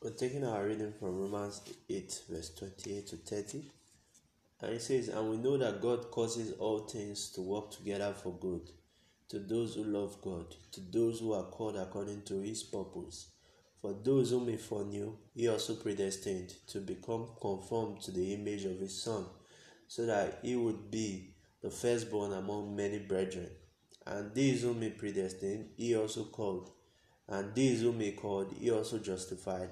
We're taking our reading from Romans 8, verse 28 to 30. And it says, And we know that God causes all things to work together for good to those who love God, to those who are called according to his purpose. For those whom he foreknew, he also predestined to become conformed to the image of his Son, so that he would be the firstborn among many brethren. And these whom he predestined, he also called. And these whom he called, he also justified.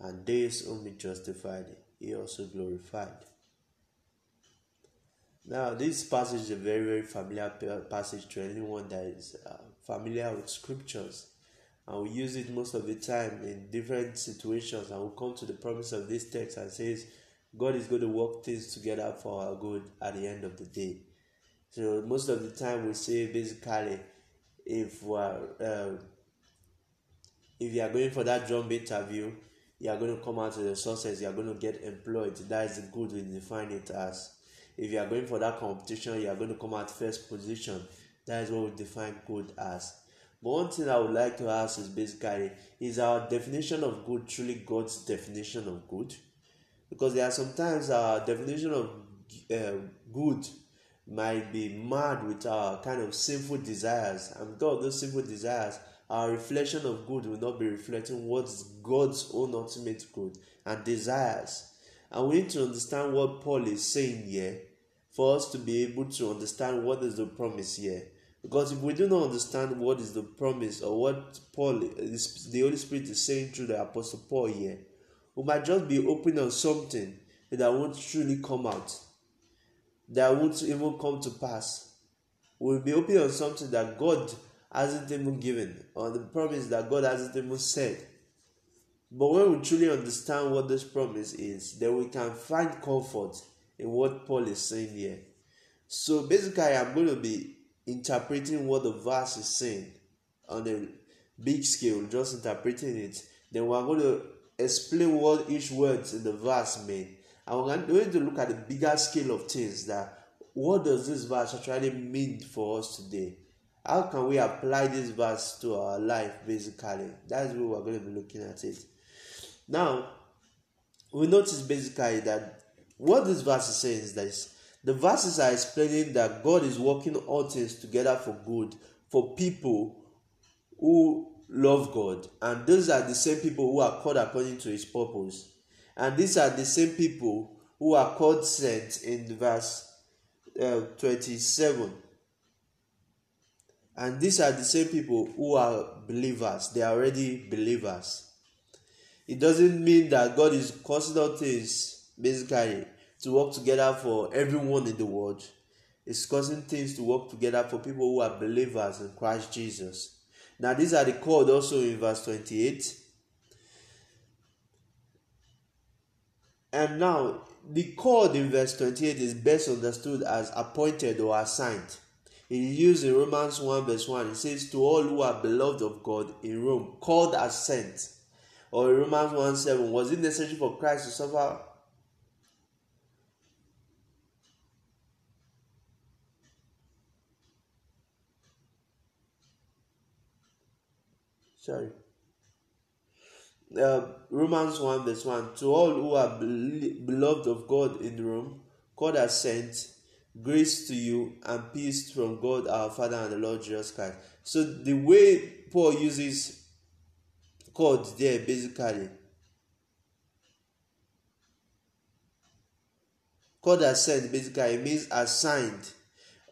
And these whom he justified, he also glorified. Now, this passage is a very, very familiar passage to anyone that is uh, familiar with scriptures. And we use it most of the time in different situations. And we come to the promise of this text and says, God is going to work things together for our good at the end of the day. So, most of the time, we say basically, if we are, uh, if you are going for that job interview, you are going to come out with the success, you are going to get employed. That is good we define it as if you are going for that competition, you are going to come at first position. That is what we define good as. But one thing I would like to ask is basically, is our definition of good truly God's definition of good? Because there are sometimes our definition of uh, good might be mad with our kind of sinful desires, and of those sinful desires, our reflection of good will not be reflecting what's God's own ultimate good and desires. And we need to understand what Paul is saying here for us to be able to understand what is the promise here. Because if we do not understand what is the promise or what Paul, the Holy Spirit is saying through the Apostle Paul here, we might just be open on something that won't truly come out, that won't even come to pass. We'll be open on something that God hasn't even given, or the promise that God hasn't even said. But when we truly understand what this promise is, then we can find comfort in what Paul is saying here. So basically, I'm going to be interpreting what the verse is saying on a big scale, just interpreting it. Then we're going to explain what each word in the verse mean. And we're going to look at the bigger scale of things that what does this verse actually mean for us today? How can we apply this verse to our life basically? That's what we're going to be looking at it. Now, we notice basically that what this verse is saying is this the verses are explaining that God is working all things together for good for people who love God. And those are the same people who are called according to his purpose. And these are the same people who are called sent in verse uh, 27. And these are the same people who are believers. They are already believers. It doesn't mean that God is causing all things basically to work together for everyone in the world. It's causing things to work together for people who are believers in Christ Jesus. Now, these are the called also in verse 28. And now, the called in verse 28 is best understood as appointed or assigned. Is used in Romans 1 verse 1. It says, To all who are beloved of God in Rome, called as sent. Or in Romans 1 7, was it necessary for Christ to suffer sorry uh, Romans 1 verse 1 to all who are beloved of God in Rome, God has sent grace to you and peace from God our Father and the Lord Jesus Christ. So the way Paul uses God there basically God has sent basically means assigned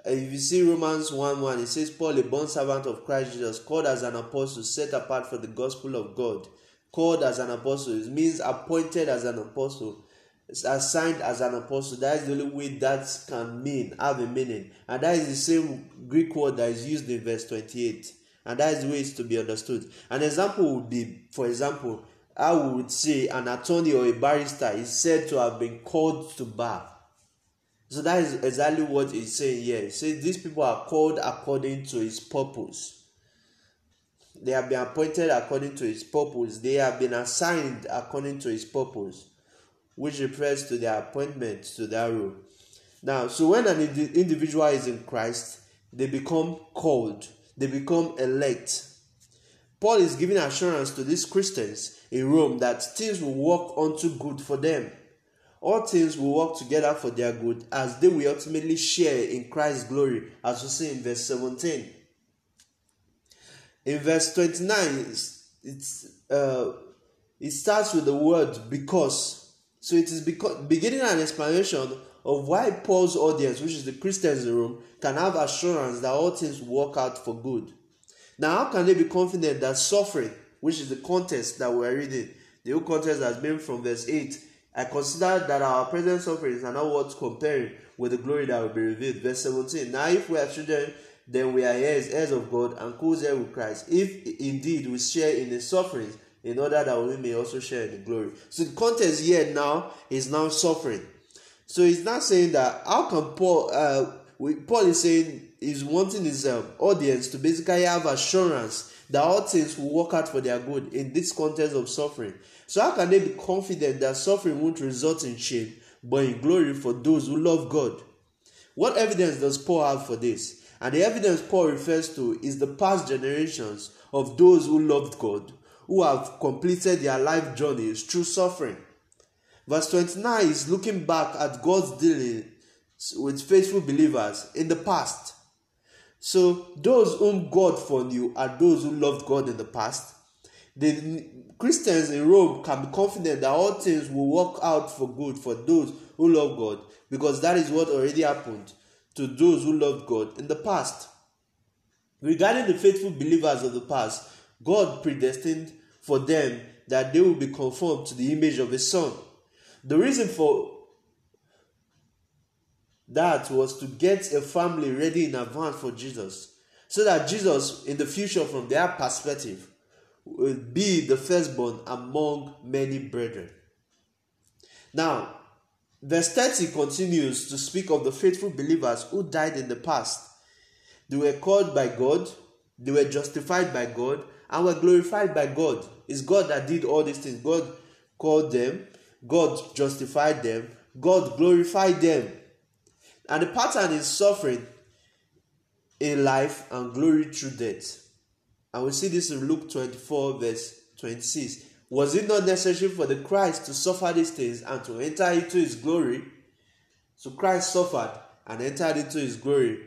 if you see Romans 1 1, it says, Paul, a bond servant of Christ Jesus, called as an apostle, set apart for the gospel of God. Called as an apostle, it means appointed as an apostle. Assigned as an apostle. That is the only way that can mean, have a meaning. And that is the same Greek word that is used in verse 28. And that is the way it's to be understood. An example would be, for example, I would say an attorney or a barrister is said to have been called to bar so that is exactly what he's saying here. He says these people are called according to his purpose. They have been appointed according to his purpose. They have been assigned according to his purpose, which refers to their appointment to that role. Now, so when an individual is in Christ, they become called, they become elect. Paul is giving assurance to these Christians in Rome that things will work unto good for them. All things will work together for their good as they will ultimately share in Christ's glory, as we see in verse 17. In verse 29, it's, it's uh, it starts with the word because. So it is beginning an explanation of why Paul's audience, which is the Christians in Rome, can have assurance that all things work out for good. Now, how can they be confident that suffering, which is the context that we're reading, the whole context has been from verse 8, I consider that our present sufferings are not worth comparing with the glory that will be revealed. Verse 17. Now, if we are children, then we are heirs, heirs of God, and co-heirs with Christ. If indeed we share in the sufferings, in order that we may also share in the glory. So the context here now is now suffering. So he's not saying that how can Paul uh, Paul is saying is wanting his um, audience to basically have assurance that all things will work out for their good in this context of suffering. So how can they be confident that suffering won't result in shame, but in glory for those who love God? What evidence does Paul have for this? And the evidence Paul refers to is the past generations of those who loved God, who have completed their life journeys through suffering. Verse 29 is looking back at God's dealing with faithful believers in the past. So, those whom God foreknew are those who loved God in the past. The Christians in Rome can be confident that all things will work out for good for those who love God because that is what already happened to those who loved God in the past. Regarding the faithful believers of the past, God predestined for them that they will be conformed to the image of His Son. The reason for that was to get a family ready in advance for Jesus, so that Jesus, in the future, from their perspective, will be the firstborn among many brethren. Now, verse 30 continues to speak of the faithful believers who died in the past. They were called by God, they were justified by God, and were glorified by God. It's God that did all these things. God called them, God justified them, God glorified them. And the pattern is suffering in life and glory through death. And we see this in Luke 24, verse 26. Was it not necessary for the Christ to suffer these things and to enter into his glory? So Christ suffered and entered into his glory.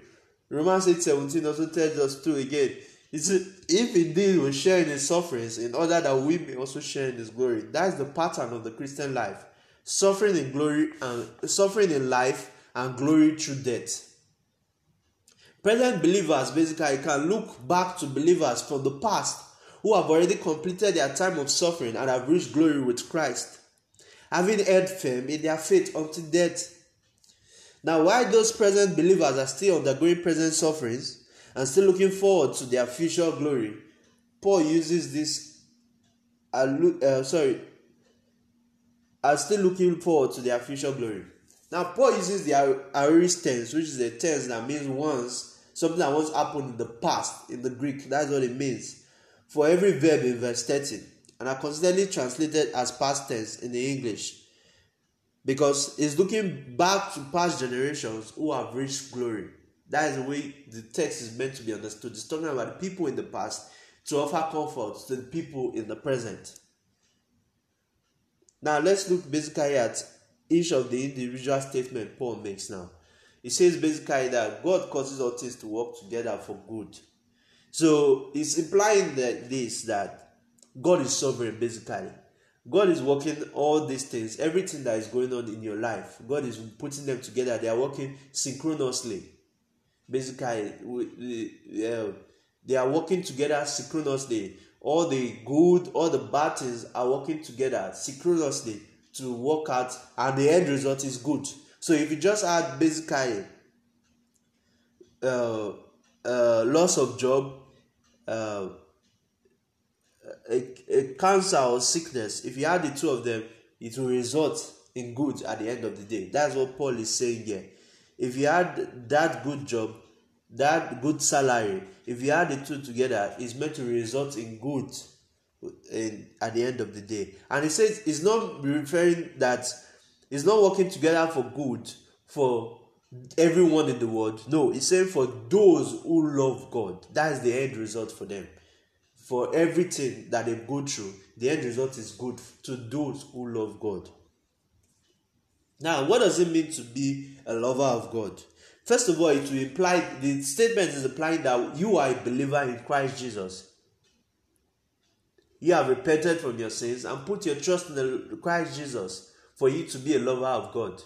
Romans 8 17 also tells us too again it's, if indeed we share in his sufferings, in order that we may also share in his glory. That is the pattern of the Christian life. Suffering in glory and suffering in life and glory through death. Present believers basically can look back to believers from the past who have already completed their time of suffering and have reached glory with Christ, having held firm in their faith until death. Now, while those present believers are still undergoing present sufferings, and still looking forward to their future glory. Paul uses this, uh, sorry, are still looking forward to their future glory. Now, Paul uses the aorist tense, which is a tense that means once, something that once happened in the past in the Greek. That's what it means. For every verb in verse 13. And are constantly translated as past tense in the English. Because it's looking back to past generations who have reached glory. That is the way the text is meant to be understood. It's talking about the people in the past to offer comfort to the people in the present. Now let's look basically at each of the individual statement Paul makes now. He says basically that God causes all things to work together for good. So it's implying that this that God is sovereign basically. God is working all these things, everything that is going on in your life. God is putting them together. They are working synchronously basically uh, they are working together synchronously. All the good all the bad things are working together synchronously to work out and the end result is good. So if you just add basically uh, uh, loss of job uh, a, a cancer or sickness if you add the two of them it will result in good at the end of the day. That's what paul is saying here if you had that good job that good salary if you add the two together it's meant to result in good in, at the end of the day. And he says it's not referring that it's not working together for good for everyone in the world. No he's saying for those who love god that is the end result for them. For everything that they go through, the end result is good to those who love God. Now, what does it mean to be a lover of God? First of all, it will imply the statement is implying that you are a believer in Christ Jesus. You have repented from your sins and put your trust in the Christ Jesus for you to be a lover of God.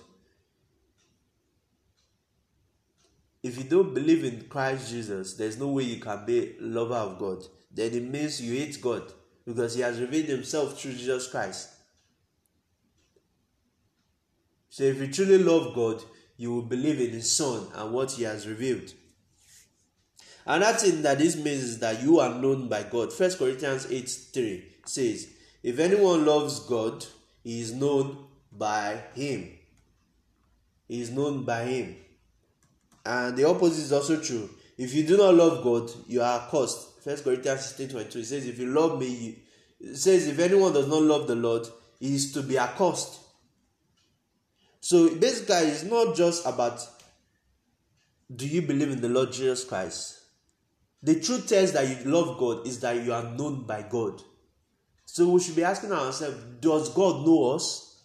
If you don't believe in Christ Jesus, there's no way you can be a lover of God. Then it means you hate God because He has revealed Himself through Jesus Christ. So if you truly love God, you will believe in His Son and what He has revealed. Another thing that this means is that you are known by God. First Corinthians 8 3 says, If anyone loves God, he is known by Him. He is known by Him. And the opposite is also true. If you do not love God, you are cursed. First Corinthians 16 22. Says, If you love me, it says, If anyone does not love the Lord, he is to be accursed. So basically, it's not just about do you believe in the Lord Jesus Christ? The true test that you love God is that you are known by God. So we should be asking ourselves Does God know us?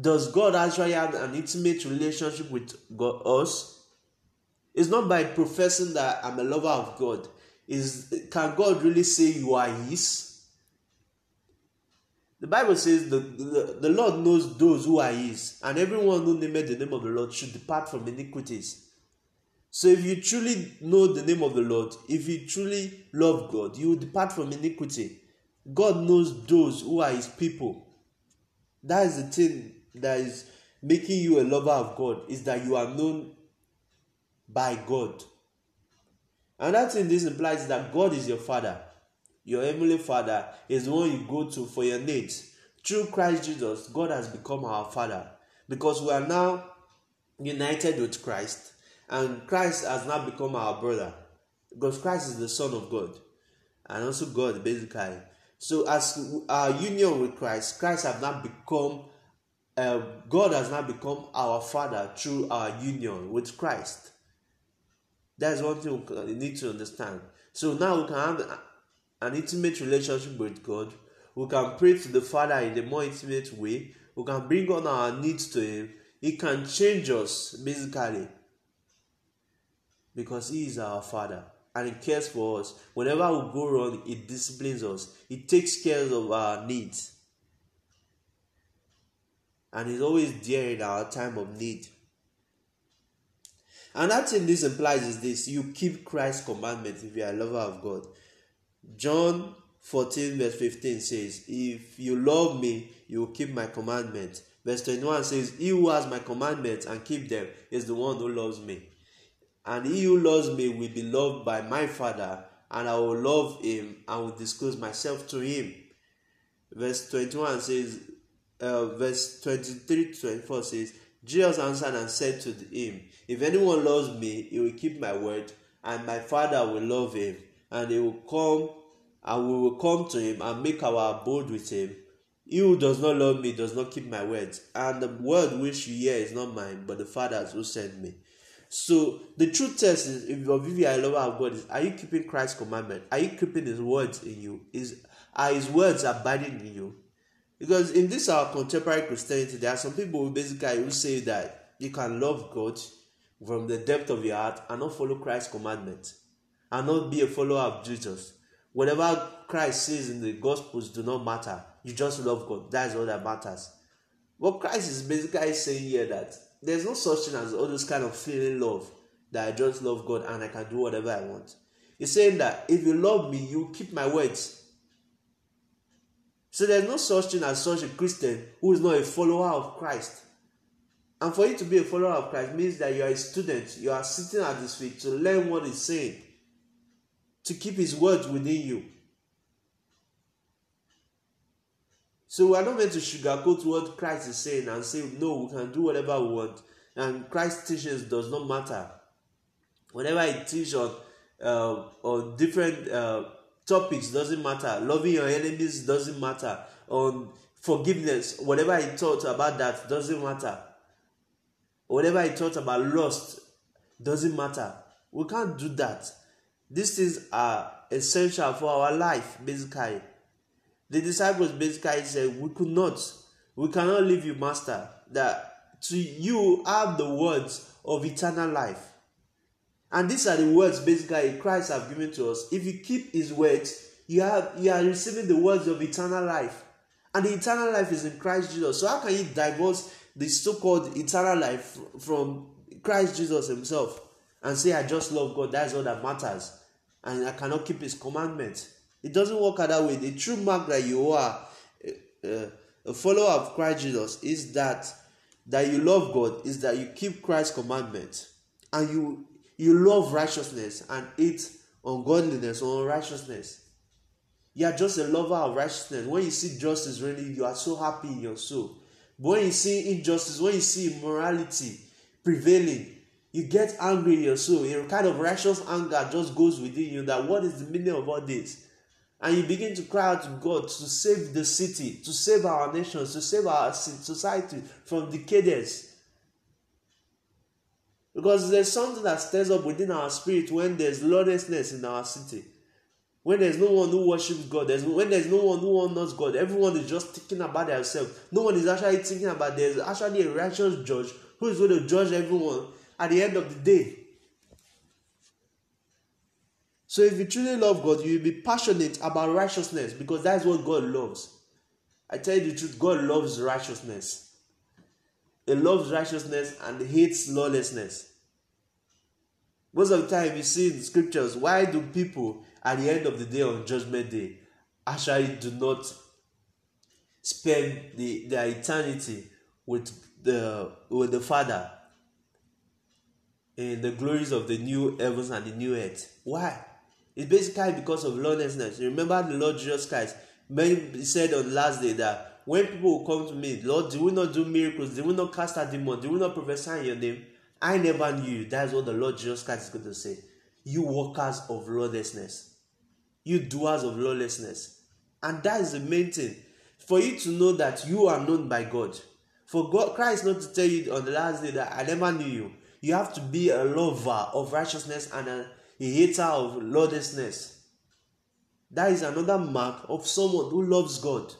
Does God actually have an intimate relationship with God, us? It's not by professing that I'm a lover of God. Is can God really say you are His? The Bible says the, the, the Lord knows those who are His, and everyone who named the name of the Lord should depart from iniquities. So if you truly know the name of the Lord, if you truly love God, you will depart from iniquity. God knows those who are His people. That is the thing that is making you a lover of God, is that you are known by God. Another thing this implies that God is your Father. Your Heavenly Father is the one you go to for your needs. Through Christ Jesus, God has become our Father because we are now united with Christ and Christ has now become our brother because Christ is the Son of God and also God basically. So as our union with Christ, Christ has now become uh, God has now become our Father through our union with Christ. That's one thing we need to understand. So now we can have an intimate relationship with God. We can pray to the Father in a more intimate way. We can bring on our needs to Him. He can change us basically because He is our Father and He cares for us. Whenever we go wrong, He disciplines us, He takes care of our needs. And He's always there in our time of need. And that thing this implies is this you keep Christ's commandments if you are a lover of God. John 14, verse 15 says, If you love me, you will keep my commandments. Verse 21 says, He who has my commandments and keep them is the one who loves me. And he who loves me will be loved by my Father, and I will love him and will disclose myself to him. Verse 21 says, uh, verse 23 to 24 says, Jesus answered and said to him, If anyone loves me, he will keep my word, and my Father will love him, and he will come, and we will come to him and make our abode with him. He who does not love me does not keep my words, and the word which you hear is not mine, but the Father's who sent me. So the true test is if you are a lover of God is are you keeping Christ's commandment? Are you keeping his words in you? Is are his words abiding in you? Because in this our contemporary Christianity, there are some people who basically who say that you can love God from the depth of your heart and not follow Christ's commandment and not be a follower of Jesus. Whatever Christ says in the Gospels do not matter. You just love God. That is all that matters. What Christ is basically saying here that there's no such thing as all this kind of feeling love that I just love God and I can do whatever I want. He's saying that if you love me, you keep my words. So there's no such thing as such a Christian who is not a follower of Christ. And for you to be a follower of Christ means that you are a student, you are sitting at his feet to learn what he's saying, to keep his words within you. So we are not meant to sugarcoat what Christ is saying and say, no, we can do whatever we want. And Christ's teachings does not matter. Whenever he teaches on, uh, on different uh, topics doesn't matter loving your enemies doesn't matter on forgiveness whatever he taught about that doesn't matter whatever he taught about lust doesn't matter we can't do that these things are essential for our life, basically. The disciples basically said, We could not, we cannot leave you, Master. That to you have the words of eternal life. And these are the words basically Christ have given to us. If you keep his words, you have you are receiving the words of eternal life. And the eternal life is in Christ Jesus. So how can you divorce the so-called eternal life from Christ Jesus himself and say I just love God, that's all that matters. And I cannot keep his commandments. It doesn't work that way. The true mark that you are uh, a follower of Christ Jesus is that that you love God is that you keep Christ's commandments and you you love righteousness and hate ungodliness or unrighteousness. You are just a lover of righteousness. When you see justice, really, you are so happy in your soul. But when you see injustice, when you see immorality prevailing, you get angry in your soul. A kind of righteous anger just goes within you that what is the meaning of all this? And you begin to cry out to God to save the city, to save our nations, to save our society from decadence. Because there's something that stirs up within our spirit when there's lawlessness in our city. When there's no one who worships God, there's when there's no one who honors God, everyone is just thinking about themselves. No one is actually thinking about there's actually a righteous judge who is going to judge everyone at the end of the day. So if you truly love God, you will be passionate about righteousness because that's what God loves. I tell you the truth, God loves righteousness. He loves righteousness and hates lawlessness. Most of the time, you see in scriptures, why do people at the end of the day on Judgment Day actually do not spend the, their eternity with the with the Father in the glories of the new heavens and the new earth? Why? It's basically because of lawlessness. Remember the Lord Jesus Christ. Many said on the last day that when people will come to me, Lord, do we not do miracles? Do we not cast out demons? Do we not prophesy in your name? I never knew you. That's what the Lord Jesus Christ is going to say. You workers of lawlessness. You doers of lawlessness. And that is the main thing. For you to know that you are known by God. For God, Christ not to tell you on the last day that I never knew you. You have to be a lover of righteousness and a, hater of lawlessness. That is another mark of someone who loves God.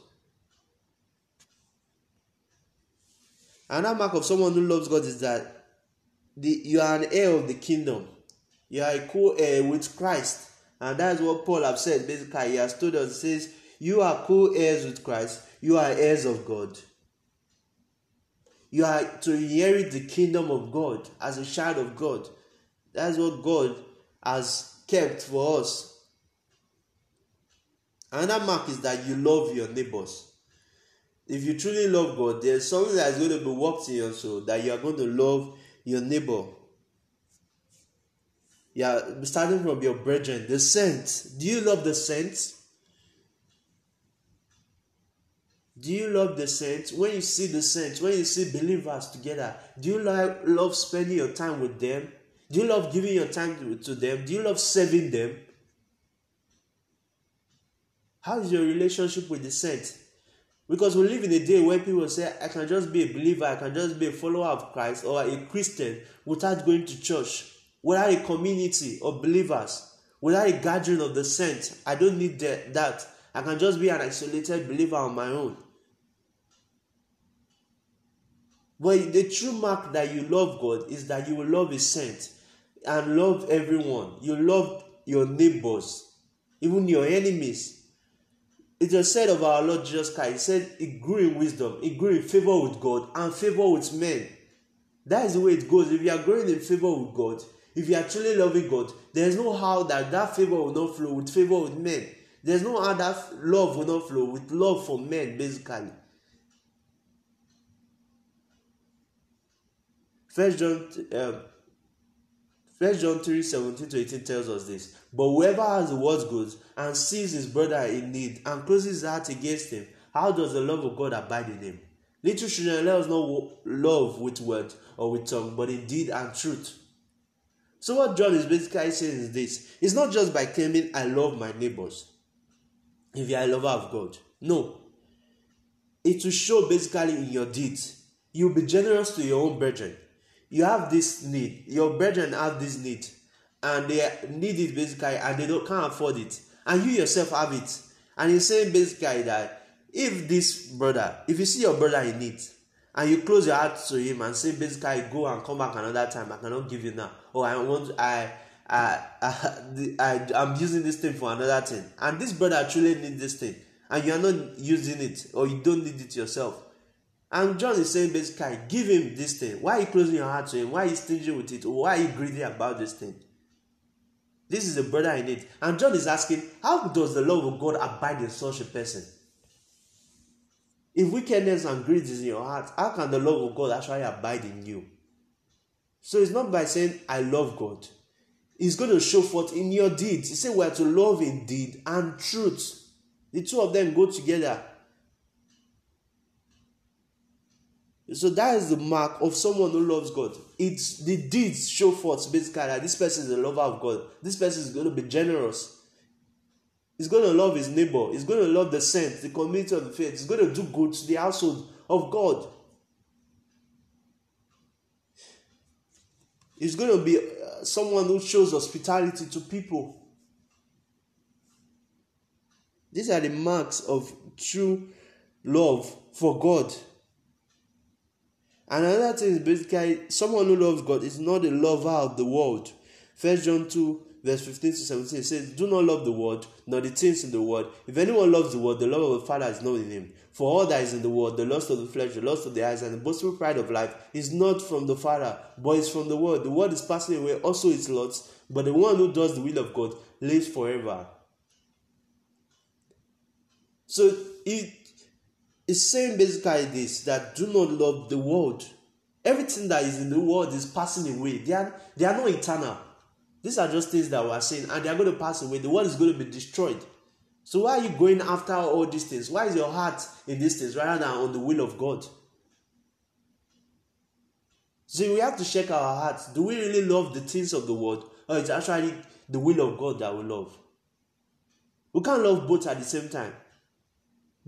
Another mark of someone who loves God is that the, you are an heir of the kingdom. You are a co-heir with Christ. And that's what Paul has said. Basically, he has told us, he says, you are co-heirs with Christ. You are heirs of God. You are to inherit the kingdom of God as a child of God. That's what God has kept for us. Another mark is that you love your neighbors if you truly love God, there's something that's going to be worked in your soul that you are going to love your neighbor. Yeah, starting from your brethren, the saints. Do you love the saints? Do you love the saints? When you see the saints, when you see believers together, do you love, love spending your time with them? Do you love giving your time to, to them? Do you love serving them? How is your relationship with the saints? Because we live in a day where people say, I can just be a believer, I can just be a follower of Christ or a Christian without going to church, without a community of believers, without a gathering of the saints. I don't need that. I can just be an isolated believer on my own. But the true mark that you love God is that you will love a saint and love everyone. You love your neighbors, even your enemies it was said of our Lord Jesus Christ, he said he grew in wisdom, he grew in favor with God and favor with men. That is the way it goes. If you are growing in favor with God, if you are truly loving God, there's no how that that favor will not flow with favor with men. There's no how that love will not flow with love for men, basically. First John um, First John 3 17 to 18 tells us this. But whoever has the word good and sees his brother in need and closes his heart against him, how does the love of God abide in him? Little children, let us not love with word or with tongue, but in deed and truth. So, what John is basically saying is this it's not just by claiming, I love my neighbors, if you are a lover of God. No. It will show basically in your deeds. You'll be generous to your own brethren you have this need, your brethren have this need, and they need it basically and they don't can't afford it. And you yourself have it. And he's saying basically that if this brother if you see your brother in need and you close your heart to him and say basically go and come back another time i cannot give you now. Or i want i I, I, I, I'm using this thing for another thing, and this brother actually need this thing, and you are not using it, or you don't need it yourself. And John is saying basically, give him this thing. Why are you closing your heart to him? Why are you stingy with it? Why are you greedy about this thing? This is a brother in it. And John is asking, how does the love of God abide in such a person? If wickedness and greed is in your heart, how can the love of God actually abide in you? So it's not by saying, I love God. It's going to show forth in your deeds. He said we are to love in deed and truth. The two of them go together. So that is the mark of someone who loves God. It's the deeds show forth basically that this person is a lover of God. This person is going to be generous. He's going to love his neighbor. He's going to love the saints, the community of the faith. He's going to do good to the household of God. He's going to be uh, someone who shows hospitality to people. These are the marks of true love for God. Another thing is basically someone who loves God is not a lover of the world. First John 2, verse 15 to 17 says, Do not love the world, nor the things in the world. If anyone loves the world, the love of the Father is not in him. For all that is in the world, the lust of the flesh, the lust of the eyes, and the boastful pride of life, is not from the Father, but is from the world. The world is passing away, also its lusts, but the one who does the will of God lives forever. So it is saying basically this that do not love the world. Everything that is in the world is passing away. They are, they are not eternal. These are just things that we are saying, and they are going to pass away. The world is going to be destroyed. So why are you going after all these things? Why is your heart in these things rather than on the will of God? So we have to check our hearts. Do we really love the things of the world, or it's actually the will of God that we love? We can't love both at the same time.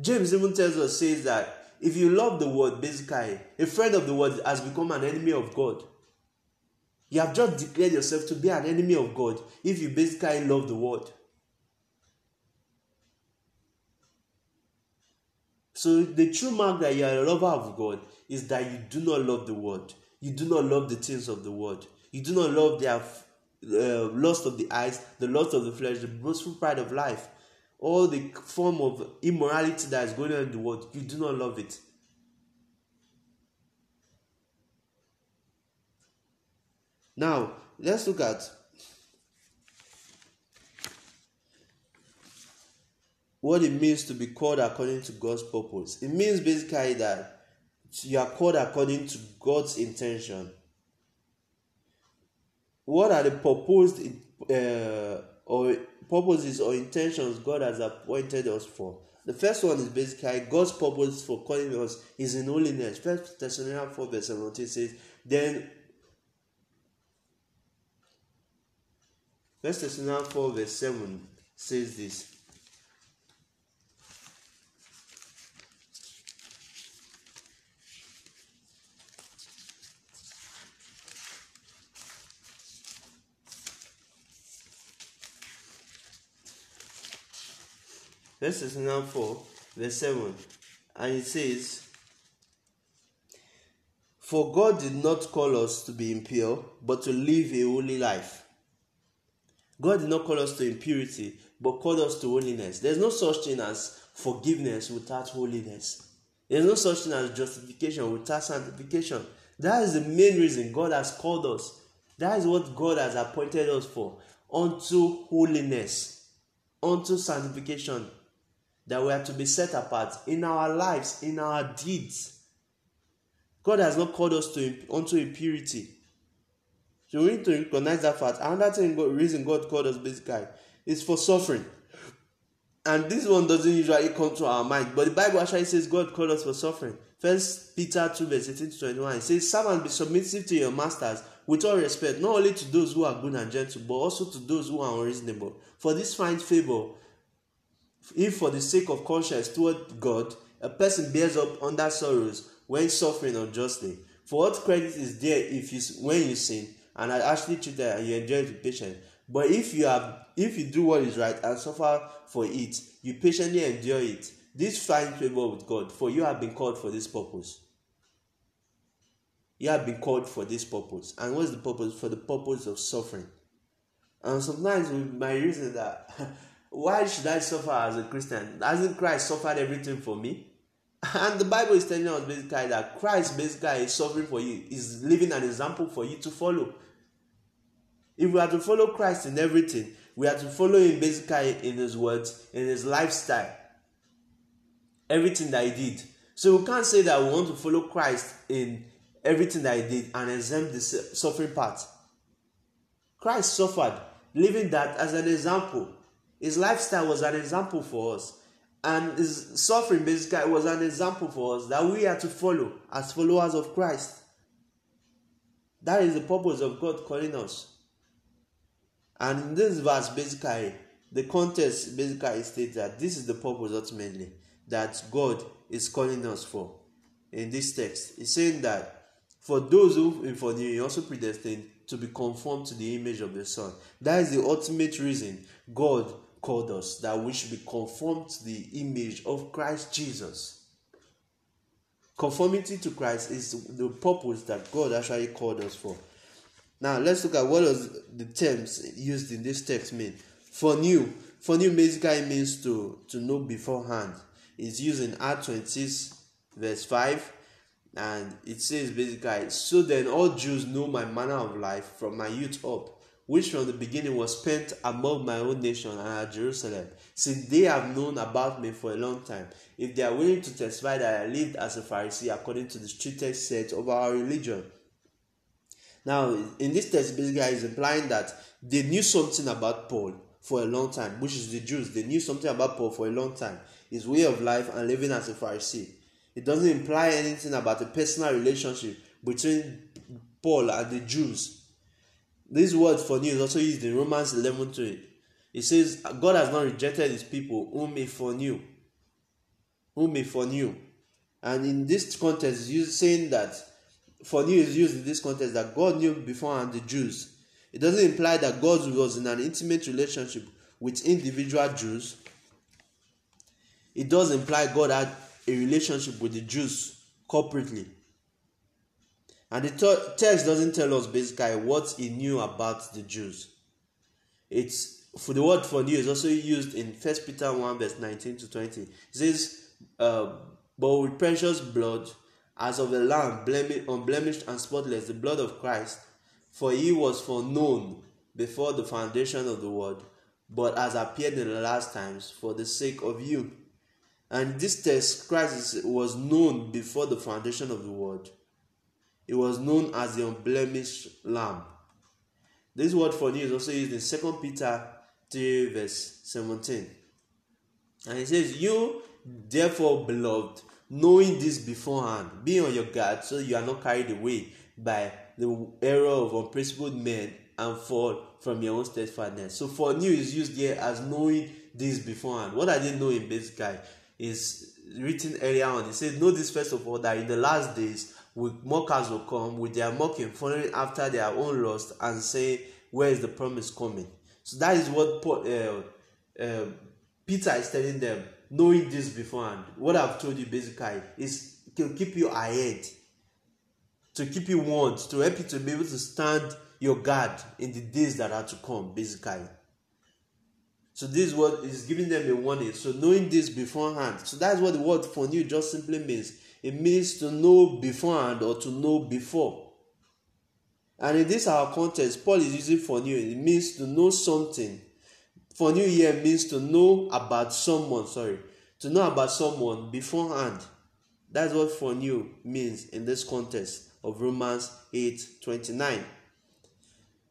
James even tells us, says that if you love the world, basically, a friend of the world has become an enemy of God. You have just declared yourself to be an enemy of God if you basically love the world. So the true mark that you are a lover of God is that you do not love the world. You do not love the things of the world. You do not love their uh, lust of the eyes, the lust of the flesh, the boastful pride of life all the form of immorality that is going on in the world, you do not love it. Now, let's look at what it means to be called according to God's purpose. It means basically that you are called according to God's intention. What are the proposed uh, or purposes or intentions God has appointed us for. The first one is basically God's purpose for calling us is in holiness. First Thessalonians 4 verse 17 says, Then First Thessalonians 4 verse 7 says this. This is now 4, verse 7. And it says, For God did not call us to be impure, but to live a holy life. God did not call us to impurity, but called us to holiness. There's no such thing as forgiveness without holiness. There's no such thing as justification without sanctification. That is the main reason God has called us. That is what God has appointed us for unto holiness, unto sanctification that we are to be set apart in our lives, in our deeds. God has not called us to unto impurity. So we need to recognize that fact. Another thing, reason God called us basically is for suffering. And this one doesn't usually come to our mind, but the Bible actually says God called us for suffering. First Peter 2, verse 18 to 21. It says, Servants, be submissive to your masters with all respect, not only to those who are good and gentle, but also to those who are unreasonable. For this finds favor if for the sake of conscience toward God, a person bears up under sorrows when suffering unjustly. For what credit is there if you when you sin, and I actually treat that and you enjoy it with patience. But if you have if you do what is right and suffer for it, you patiently endure it. This finds favor with God, for you have been called for this purpose. You have been called for this purpose. And what's the purpose? For the purpose of suffering. And sometimes might reason that why should I suffer as a Christian? Hasn't Christ suffered everything for me? And the Bible is telling us basically that Christ basically is suffering for you, is living an example for you to follow. If we are to follow Christ in everything, we are to follow him basically in his words, in his lifestyle, everything that he did. So we can't say that we want to follow Christ in everything that he did and exempt the suffering part. Christ suffered, living that as an example. His lifestyle was an example for us. And his suffering basically was an example for us that we are to follow as followers of Christ. That is the purpose of God calling us. And in this verse, basically, the context basically states that this is the purpose ultimately that God is calling us for. In this text, He's saying that for those who in for He also predestined to be conformed to the image of the Son. That is the ultimate reason God called us, that we should be conformed to the image of Christ Jesus. Conformity to Christ is the purpose that God actually called us for. Now let's look at what does the terms used in this text mean. Foreknew, for new basically means to to know beforehand. It's used in Acts 26 verse 5 and it says basically so then all Jews know my manner of life from my youth up which from the beginning was spent among my own nation and at Jerusalem, since they have known about me for a long time. If they are willing to testify that I lived as a Pharisee according to the strictest set of our religion. Now, in this text, basically, is implying that they knew something about Paul for a long time, which is the Jews. They knew something about Paul for a long time, his way of life and living as a Pharisee. It doesn't imply anything about a personal relationship between Paul and the Jews this word for new is also used in Romans 11 to It says, God has not rejected his people whom he foreknew. Whom he foreknew. And in this context, you saying that foreknew is used in this context that God knew beforehand the Jews. It doesn't imply that God was in an intimate relationship with individual Jews. It does imply God had a relationship with the Jews corporately. And the text doesn't tell us basically what he knew about the Jews. It's for the word foreknew is also used in First Peter 1 verse 19 to 20. It says, uh, But with precious blood, as of a lamb, unblemished and spotless, the blood of Christ, for he was foreknown before the foundation of the world, but has appeared in the last times for the sake of you. And this text, Christ was known before the foundation of the world it was known as the unblemished lamb. This word for new is also used in 2 Peter 3, verse 17. And it says, You, therefore, beloved, knowing this beforehand, be on your guard so you are not carried away by the error of unprincipled men and fall from your own steadfastness. So, for new is used here as knowing this beforehand. What I didn't know in basic guy is written earlier on. It says, Know this first of all that in the last days mockers will come with their mocking, following after their own lust, and say, Where is the promise coming? So that is what Paul, uh, uh, Peter is telling them, knowing this beforehand. What I've told you basically is to keep you ahead, to keep you warned, to help you to be able to stand your guard in the days that are to come, basically. So this word is giving them a warning. So knowing this beforehand. So that's what the word for new just simply means. It means to know beforehand or to know before. And in this our context, Paul is using for new. It means to know something. For new year means to know about someone, sorry. To know about someone beforehand. That's what for new means in this context of Romans 8 29.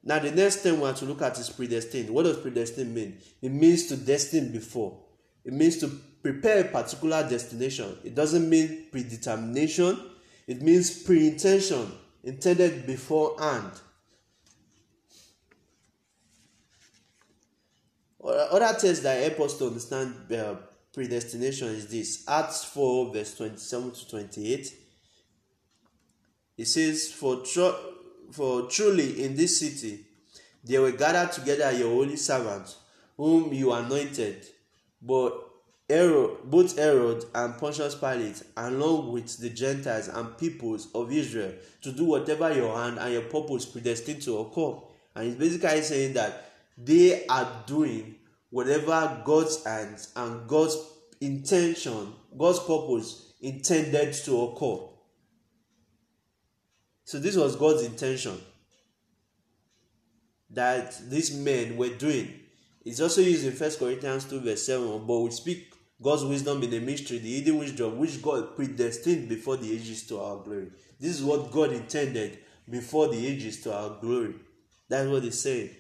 Now, the next thing we have to look at is predestined. What does predestined mean? It means to destine before. It means to prepare a particular destination. It doesn't mean predetermination, it means pre intention, intended beforehand. Other text that help us to understand uh, predestination is this Acts 4, verse 27 to 28. It says, For for truly in this city there were gathered together your holy servants, whom you anointed, but Herod, both Herod and Pontius Pilate, along with the Gentiles and peoples of Israel, to do whatever your hand and your purpose predestined to occur. And he's basically saying that they are doing whatever God's hands and God's intention, God's purpose intended to occur. So this was God's intention that these men were doing. It's also used in First Corinthians 2, verse 7. But we speak God's wisdom in the mystery, the hidden wisdom which God predestined before the ages to our glory. This is what God intended before the ages to our glory. That's what he's saying.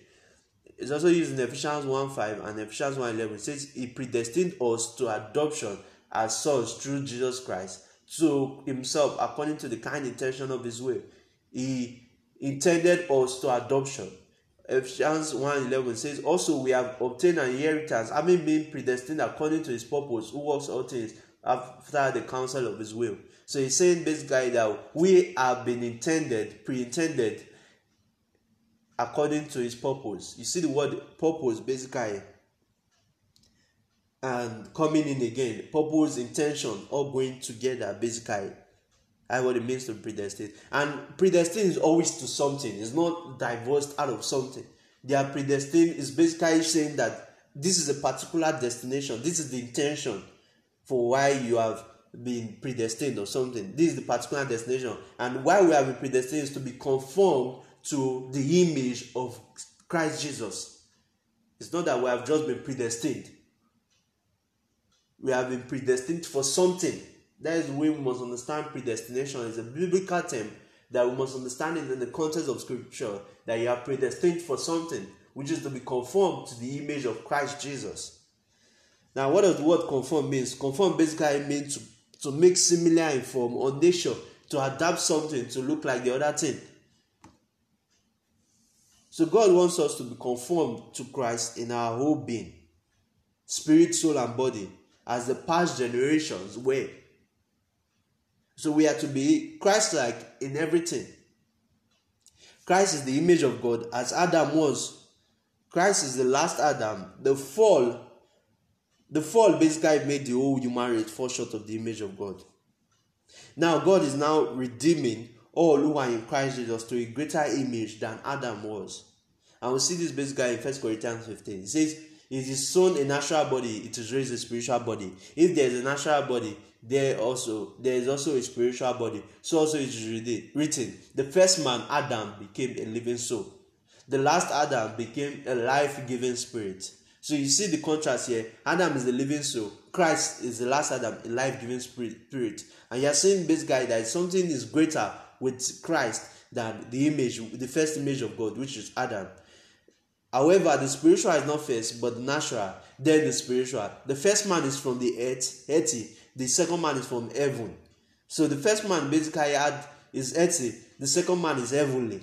It's also used in Ephesians 1 5 and Ephesians 1 11. It says, He predestined us to adoption as sons through Jesus Christ to Himself according to the kind intention of His will. He intended us to adoption. Ephesians 1 11 says, Also we have obtained an inheritance, having been predestined according to his purpose, who works all things after the counsel of his will. So he's saying basically that we have been intended, pre-intended according to his purpose. You see the word purpose basically and coming in again. Purpose, intention, all going together basically. That's what it means to predestine. And predestined is always to something. It's not divorced out of something. They are predestined is basically saying that this is a particular destination. This is the intention for why you have been predestined or something. This is the particular destination. And why we have been predestined is to be conformed to the image of Christ Jesus. It's not that we have just been predestined. We have been predestined for something that is the way we must understand predestination. It's a biblical term that we must understand it in the context of scripture that you are predestined for something, which is to be conformed to the image of Christ Jesus. Now, what does the word conform means? Conform basically means to, to make similar in form or nature, to adapt something to look like the other thing. So God wants us to be conformed to Christ in our whole being, spirit, soul, and body, as the past generations were. So we are to be Christ like in everything. Christ is the image of God as Adam was. Christ is the last Adam. The fall, the fall basically made the whole human race fall short of the image of God. Now God is now redeeming all who are in Christ Jesus to a greater image than Adam was. And we see this basically in 1 Corinthians 15. It says, It is sown a natural body, it is raised a spiritual body. If there is a natural body, there also there is also a spiritual body. So also it is written, the first man Adam became a living soul. The last Adam became a life-giving spirit. So you see the contrast here. Adam is the living soul. Christ is the last Adam, a life-giving spirit. And you're seeing saying basically that something is greater with Christ than the image, the first image of God, which is Adam. However, the spiritual is not first, but natural, then the spiritual. The first man is from the earth, earthy, the second man is from heaven. So the first man basically had is earthly, the second man is heavenly.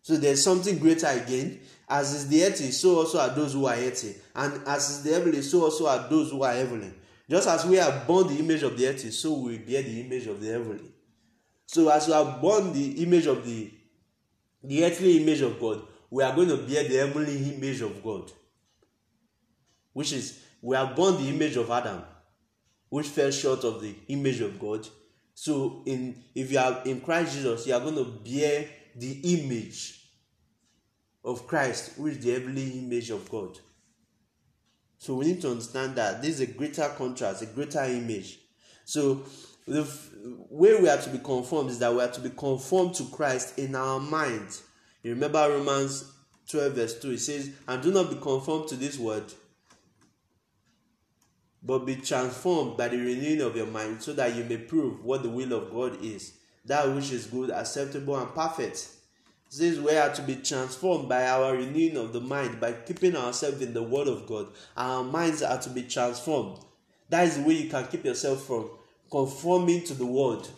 So there's something greater again. As is the earthly, so also are those who are earthly. And as is the heavenly, so also are those who are heavenly. Just as we are born the image of the earthly, so we bear the image of the heavenly. So as we are born the image of the the earthly image of God, we are going to bear the heavenly image of God. Which is we are born the image of Adam which fell short of the image of God. So, in if you are in Christ Jesus, you are going to bear the image of Christ, which is the heavenly image of God. So we need to understand that this is a greater contrast, a greater image. So the way we are to be conformed is that we are to be conformed to Christ in our mind. You remember Romans 12, verse 2, it says, And do not be conformed to this world, but be transformed by the renewing of your mind so that you may prove what the will of God is, that which is good, acceptable, and perfect. This we are to be transformed by our renewing of the mind, by keeping ourselves in the Word of God. Our minds are to be transformed. That is the way you can keep yourself from conforming to the world.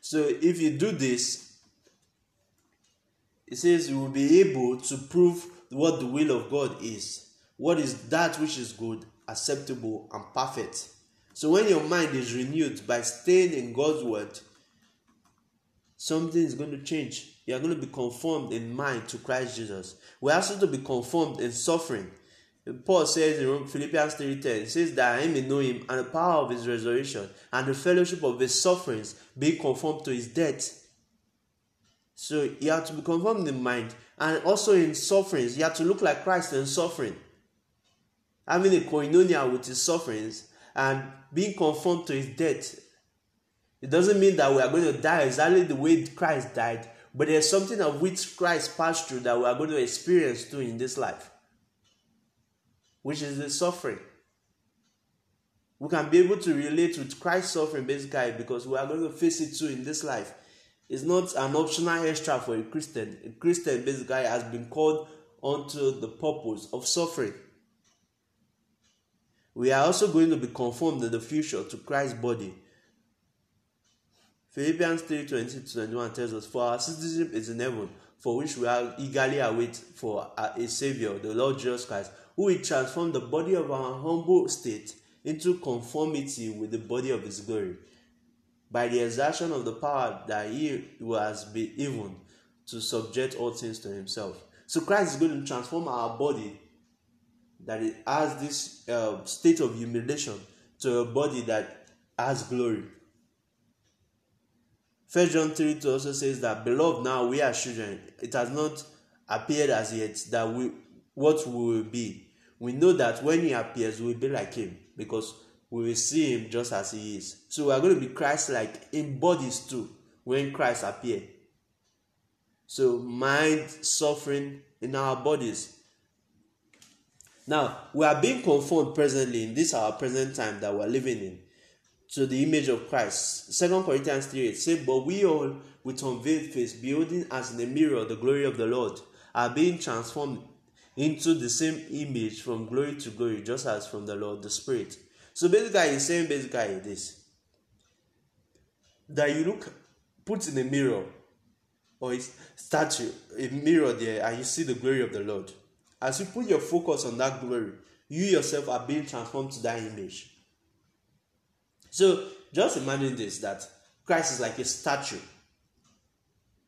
So if you do this, it says you will be able to prove what the will of God is. What is that which is good, acceptable, and perfect. So when your mind is renewed by staying in God's word, something is going to change. You are going to be conformed in mind to Christ Jesus. We are also to be conformed in suffering. Paul says in Philippians 3:10, says that I may know him and the power of his resurrection and the fellowship of his sufferings, be conformed to his death. So you have to be conformed in mind and also in sufferings. You have to look like Christ in suffering. Having a koinonia with his sufferings and being conformed to his death. It doesn't mean that we are going to die exactly the way Christ died, but there's something of which Christ passed through that we are going to experience too in this life, which is the suffering. We can be able to relate with Christ's suffering basically because we are going to face it too in this life. It's not an optional extra for a Christian. A Christian basically has been called onto the purpose of suffering. We are also going to be conformed in the future to Christ's body Philippians 3 20 to 21 tells us, For our citizenship is in heaven, for which we are eagerly await for a Savior, the Lord Jesus Christ, who will transform the body of our humble state into conformity with the body of His glory, by the exertion of the power that He has been given to subject all things to Himself. So Christ is going to transform our body that it has this uh, state of humiliation to a body that has glory. First John 3 2 also says that, Beloved, now we are children. It has not appeared as yet that we what we will be. We know that when he appears, we will be like him because we will see him just as he is. So we are going to be Christ like in bodies too when Christ appears. So mind suffering in our bodies. Now we are being conformed presently in this our present time that we're living in to the image of Christ. Second Corinthians 3 8 says, But we all with unveiled face, beholding as in a mirror the glory of the Lord, are being transformed into the same image from glory to glory, just as from the Lord the Spirit. So basically, he's saying basically this that you look put in a mirror or a statue, a mirror there, and you see the glory of the Lord. As you put your focus on that glory, you yourself are being transformed to that image. So just imagine this that Christ is like a statue,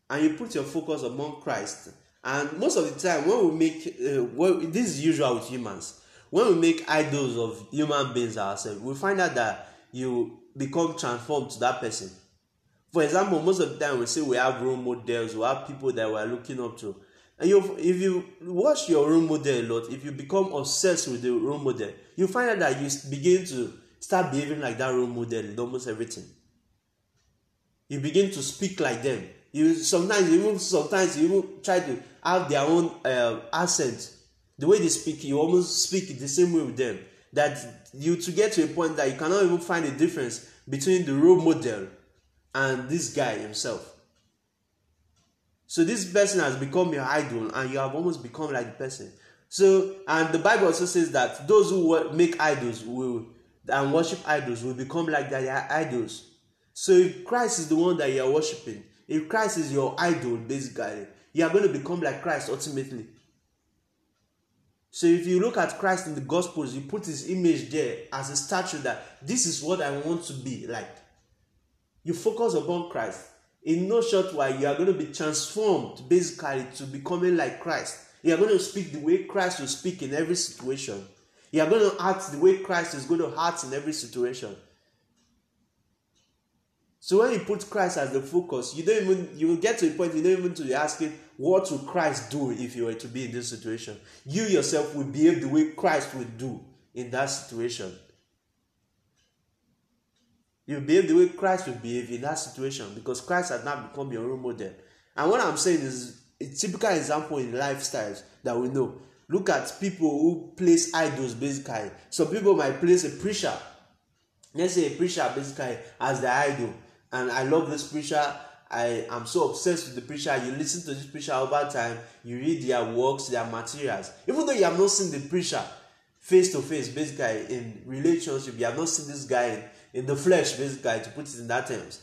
and you put your focus upon Christ. And most of the time, when we make, uh, well, this is usual with humans. When we make idols of human beings ourselves, we find out that you become transformed to that person. For example, most of the time we say we have role models, we have people that we are looking up to. And you, if you watch your role model a lot, if you become obsessed with the role model, you find out that you begin to Start behaving like that role model in almost everything. You begin to speak like them. You sometimes even sometimes you even try to have their own uh, accent. The way they speak, you almost speak the same way with them. That you to get to a point that you cannot even find a difference between the role model and this guy himself. So this person has become your idol, and you have almost become like the person. So, and the Bible also says that those who make idols will and worship idols will become like their idols. So if Christ is the one that you are worshiping, if Christ is your idol, basically, you are going to become like Christ ultimately. So if you look at Christ in the Gospels, you put his image there as a statue that this is what I want to be like. You focus upon Christ. In no short while, you are going to be transformed basically to becoming like Christ. You are going to speak the way Christ will speak in every situation. You are going to act the way Christ is going to act in every situation. So when you put Christ as the focus, you don't even you will get to a point you don't even to be asking what would Christ do if you were to be in this situation. You yourself will behave the way Christ would do in that situation. You behave the way Christ would behave in that situation because Christ has now become your role model. And what I'm saying is a typical example in lifestyles that we know. Look at people who place idols basically. Some people might place a preacher. Let's say a preacher basically as the idol. And I love this preacher. I am so obsessed with the preacher. You listen to this preacher over time, you read their works, their materials. Even though you have not seen the preacher face to face, basically in relationship, you have not seen this guy in, in the flesh, basically, to put it in that terms.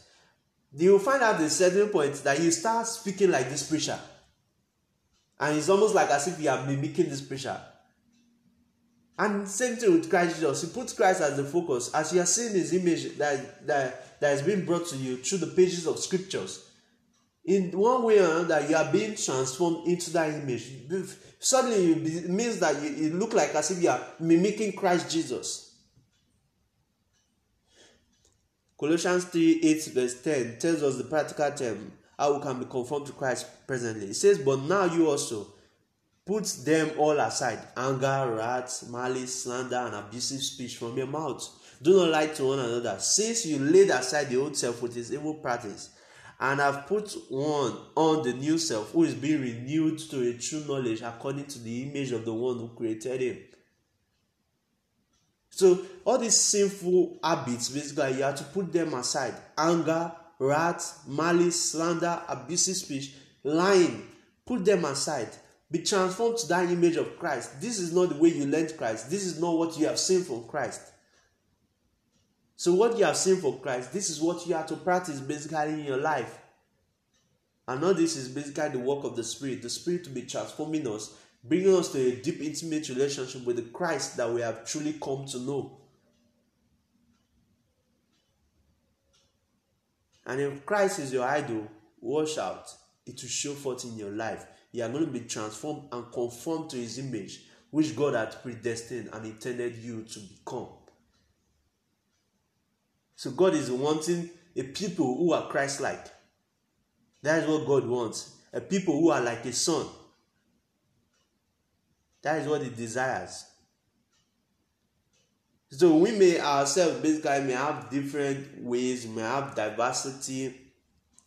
You find out a certain point that you start speaking like this preacher. And it's almost like as if you are mimicking this preacher. And same thing with Christ Jesus. He puts Christ as the focus. As you are seeing his image that, that, that has been brought to you through the pages of scriptures, in one way or another you are being transformed into that image. Suddenly it means that you, it look like as if you are mimicking christ jesus. Colossians 3 8 verse 10 tells us the practical term how we can be conformed to christ presently. It says but now you also put them all aside anger wrath malice slander and abusive speech from your mouth do not lie to one another since you laid aside the old self with its evil practice and have put one on the new self who is being renewed to a true knowledge according to the image of the one who created him. So, all these sinful habits, basically, you have to put them aside anger, wrath, malice, slander, abusive speech, lying. Put them aside. Be transformed to that image of Christ. This is not the way you learned Christ. This is not what you have seen from Christ. So, what you have seen for Christ, this is what you have to practice basically in your life. And all this is basically the work of the Spirit. The Spirit to be transforming us, bringing us to a deep, intimate relationship with the Christ that we have truly come to know. And if Christ is your idol, watch out. It will show forth in your life. You are going to be transformed and conformed to His image, which God had predestined and intended you to become. So God is wanting a people who are Christ like. That is what God wants. A people who are like a son. That is what He desires. So we may ourselves basically may have different ways, may have diversity.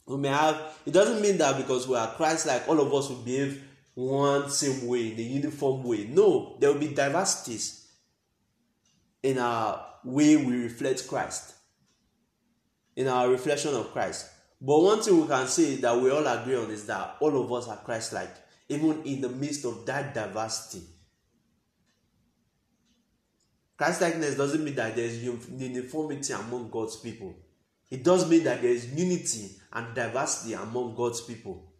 We may have it doesn't mean that because we are Christ like all of us will behave one same way in a uniform way. No, there will be diversities in our way we reflect Christ in our reflection of Christ. But one thing we can say that we all agree on is that all of us are Christ like, even in the midst of that diversity. Christ likeness doesn't mean that there's uniformity among God's people. It does mean that there is unity and diversity among God's people.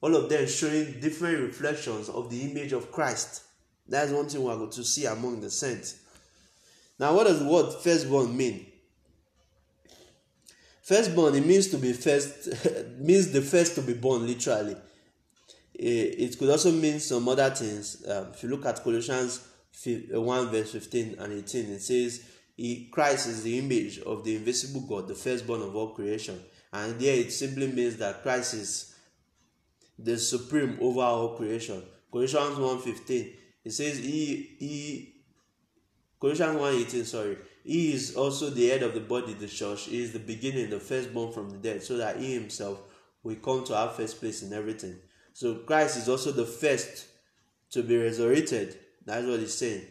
All of them showing different reflections of the image of Christ. That's one thing we're going to see among the saints. Now, what does the word firstborn mean? Firstborn, it means to be first, means the first to be born, literally. It could also mean some other things. Um, if you look at Colossians 1, verse 15 and 18, it says, he, Christ is the image of the invisible God, the firstborn of all creation. And there it simply means that Christ is the supreme over all creation. Colossians 1.15, it says, he, he, Colossians 1.18, sorry, he is also the head of the body, the church. He is the beginning, the firstborn from the dead, so that he himself will come to have first place in everything. So Christ is also the first to be resurrected. That's what he's saying.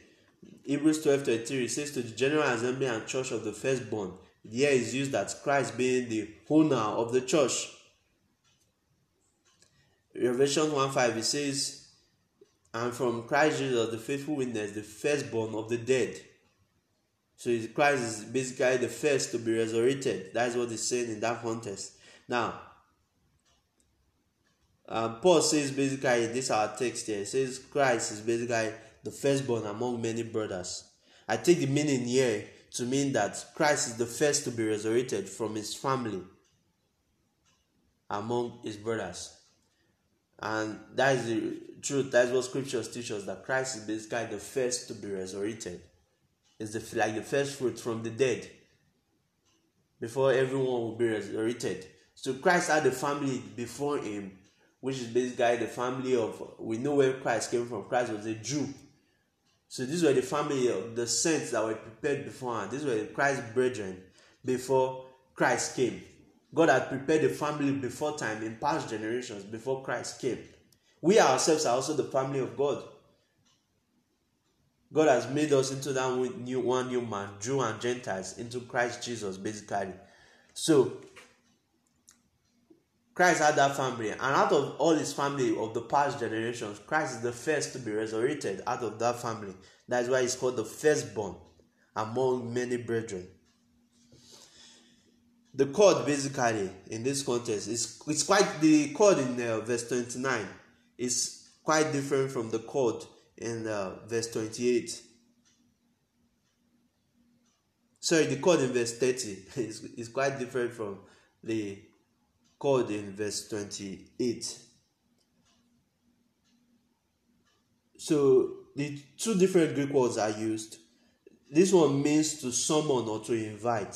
Hebrews 12 33 says to the general assembly and church of the firstborn. Here is used that Christ being the owner of the church. Revelation 1 5 it says, And from Christ Jesus, the faithful witness, the firstborn of the dead so Christ is basically the first to be resurrected. That's what he's saying in that context. Now, um, Paul says basically in this our text here, it says Christ is basically the firstborn among many brothers. I take the meaning here to mean that Christ is the first to be resurrected from his family among his brothers. And that is the truth. That's what scriptures teach us that Christ is basically the first to be resurrected is the, like the first fruit from the dead before everyone will be resurrected. So Christ had a family before him, which is basically the family of we know where Christ came from. Christ was a Jew. So these were the family of the saints that were prepared beforehand. These were Christ's brethren before Christ came. God had prepared the family before time in past generations before Christ came. We ourselves are also the family of God. God has made us into that new one new man, Jew and Gentiles, into Christ Jesus, basically. So Christ had that family, and out of all his family of the past generations, Christ is the first to be resurrected out of that family. That's why he's called the firstborn among many brethren. The chord, basically, in this context, is it's quite the chord in uh, verse 29 is quite different from the chord in uh, verse 28. Sorry, the chord in verse 30 is, is quite different from the called in verse 28. So the two different Greek words are used. This one means to summon or to invite.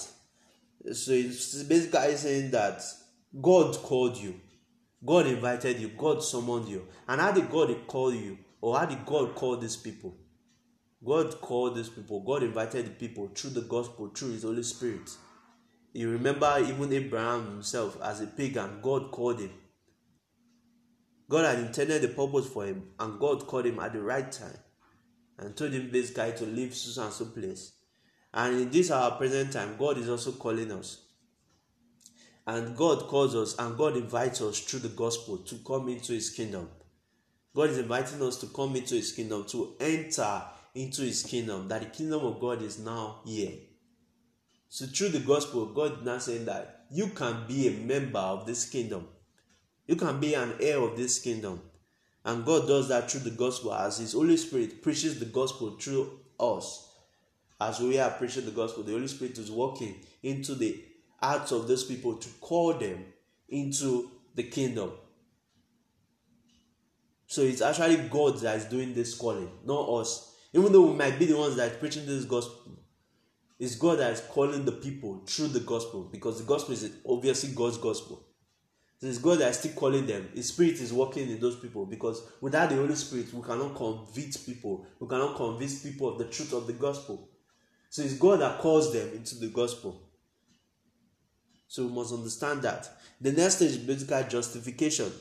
So it's basically saying that God called you, God invited you, God summoned you. And how did God call you? Or how did God call these people? God called these people, God invited the people through the gospel, through His Holy Spirit. You remember even Abraham himself as a pagan, God called him. God had intended the purpose for him, and God called him at the right time and told him this guy to leave so place. And in this our present time, God is also calling us. And God calls us and God invites us through the gospel to come into his kingdom. God is inviting us to come into his kingdom, to enter into his kingdom, that the kingdom of God is now here. So through the gospel, God is now saying that you can be a member of this kingdom. You can be an heir of this kingdom. And God does that through the gospel as His Holy Spirit preaches the gospel through us. As we are preaching the gospel, the Holy Spirit is working into the hearts of those people to call them into the kingdom. So it's actually God that is doing this calling, not us. Even though we might be the ones that are preaching this gospel, it's God that is calling the people through the gospel because the gospel is obviously God's gospel. So it's God that is still calling them. His spirit is working in those people because without the Holy Spirit, we cannot convict people. We cannot convince people of the truth of the gospel. So it's God that calls them into the gospel. So we must understand that. The next stage is basically justification,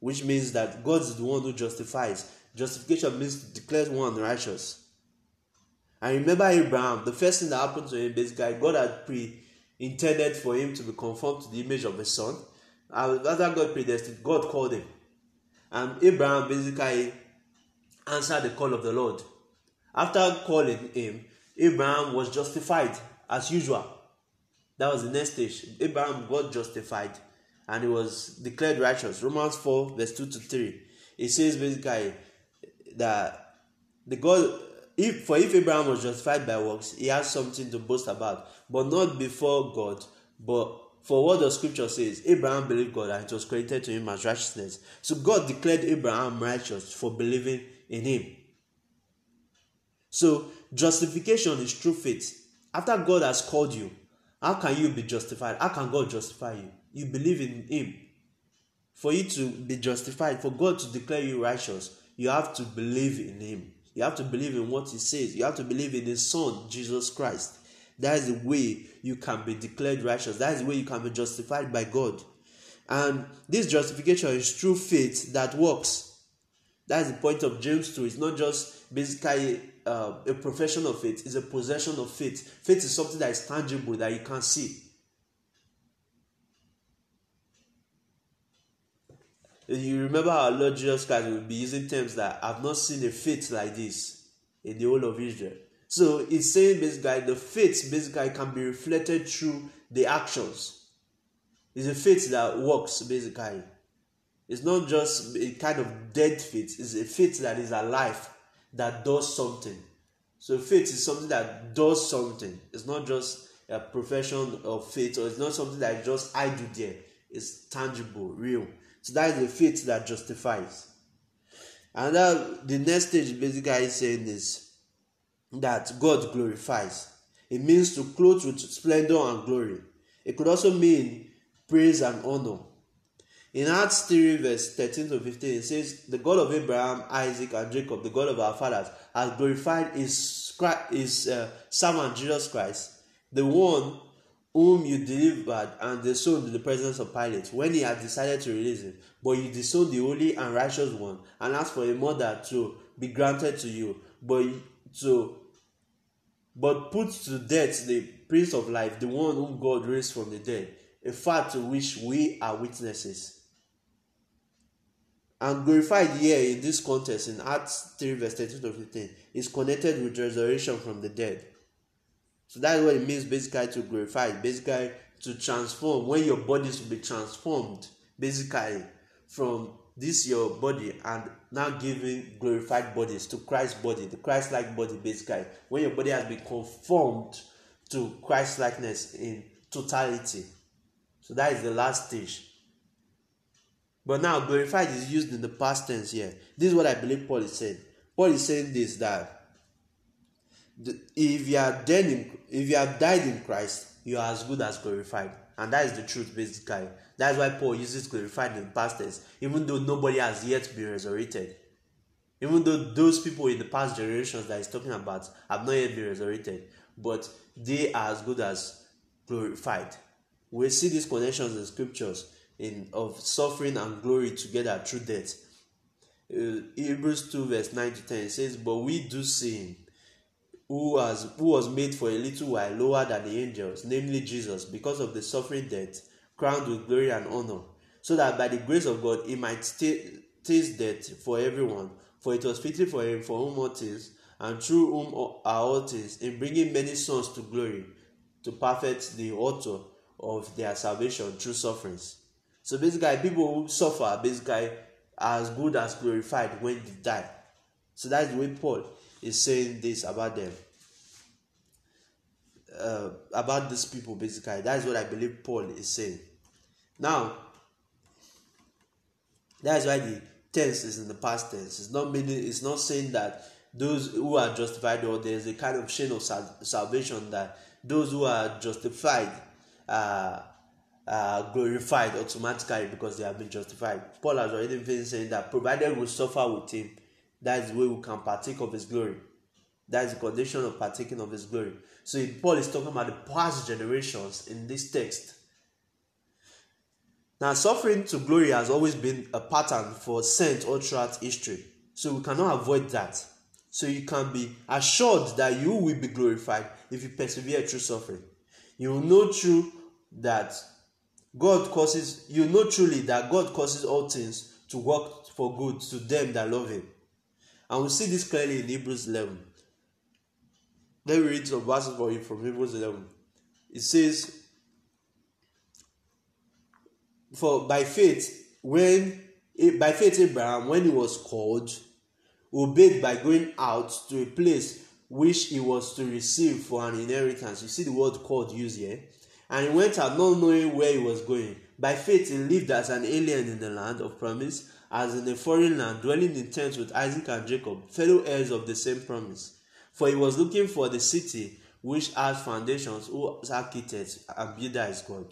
which means that God is the one who justifies. Justification means to declare one righteous. And remember Abraham, the first thing that happened to him, basically, God had pre intended for him to be conformed to the image of his son. After God predestined, God called him. And Abraham basically answered the call of the Lord. After calling him, Abraham was justified as usual. That was the next stage. Abraham got justified and he was declared righteous. Romans 4, verse 2 to 3. It says basically that the God if for if Abraham was justified by works, he has something to boast about, but not before God, but for what the scripture says, Abraham believed God and it was credited to him as righteousness. So God declared Abraham righteous for believing in him. So justification is true faith. After God has called you, how can you be justified? How can God justify you? You believe in him. For you to be justified, for God to declare you righteous, you have to believe in him. You have to believe in what he says. You have to believe in his son, Jesus Christ. That is the way you can be declared righteous. That is the way you can be justified by God. And this justification is true faith that works. That is the point of James 2. It's not just basically uh, a profession of faith, it's a possession of faith. Faith is something that is tangible, that you can see. You remember our Lord Jesus Christ will be using terms that I've not seen a faith like this in the whole of Israel. So it's saying basically the faith basically can be reflected through the actions. It's a faith that works basically. It's not just a kind of dead faith, it's a faith that is alive, that does something. So faith is something that does something. It's not just a profession of faith or it's not something that just I do there. It's tangible, real. So that is the faith that justifies. And that the next stage basically is saying is that God glorifies. It means to clothe with splendor and glory. It could also mean praise and honor. In Acts 3, verse 13 to 15, it says, The God of Abraham, Isaac, and Jacob, the God of our fathers, has glorified his, his uh, servant Jesus Christ, the one whom you delivered and disowned in the presence of Pilate when he had decided to release him. But you disowned the holy and righteous one and asked for a murder to be granted to you. But to but put to death the Prince of Life, the one whom God raised from the dead, a fact to which we are witnesses. And glorified here in this context in Acts 3, verse 13 to 15, is connected with resurrection from the dead. So that's what it means basically to glorify, basically to transform, when your bodies will be transformed, basically from this your body and now giving glorified bodies to Christ's body, the Christ like body, basically. When your body has been conformed to Christ likeness in totality. So that is the last stage. But now glorified is used in the past tense here. This is what I believe Paul is saying. Paul is saying this that if you are dead in, if you have died in Christ, you are as good as glorified. And that is the truth, basically. That's why Paul uses glorified in past tense, even though nobody has yet been resurrected. Even though those people in the past generations that he's talking about have not yet been resurrected, but they are as good as glorified. We see these connections in scriptures in of suffering and glory together through death. Uh, Hebrews 2 verse 9 to 10 says, But we do see him who was who was made for a little while lower than the angels, namely Jesus, because of the suffering death, crowned with glory and honor, so that by the grace of God he might taste death for everyone. For it was fitting for him for whom all things, and through whom are all things, in bringing many sons to glory, to perfect the author of their salvation through sufferings. So basically, people who suffer basically as good as glorified when they die. So that's the way Paul is saying this about them. Uh, about these people, basically. That is what I believe Paul is saying. Now, that is why the tense is in the past tense. It's not meaning. It's not saying that those who are justified or there's a kind of chain of sal- salvation that those who are justified are, are glorified automatically because they have been justified. Paul has already been saying that provided we suffer with him, that is the way we can partake of His glory. That is the condition of partaking of His glory. So Paul is talking about the past generations in this text. Now, suffering to glory has always been a pattern for saints all throughout history. So we cannot avoid that. So you can be assured that you will be glorified if you persevere through suffering. You will know true that God causes you know truly that God causes all things to work for good to them that love him and we see this clearly in Hebrews 11. Let me read some verses for you from Hebrews 11. It says, For by faith, when by faith Abraham, when he was called, obeyed by going out to a place which he was to receive for an inheritance. You see the word called used here. And he went out not knowing where he was going. By faith, he lived as an alien in the land of promise as in a foreign land, dwelling in tents with Isaac and Jacob, fellow heirs of the same promise. For he was looking for the city which has foundations, whose architect and builder is God.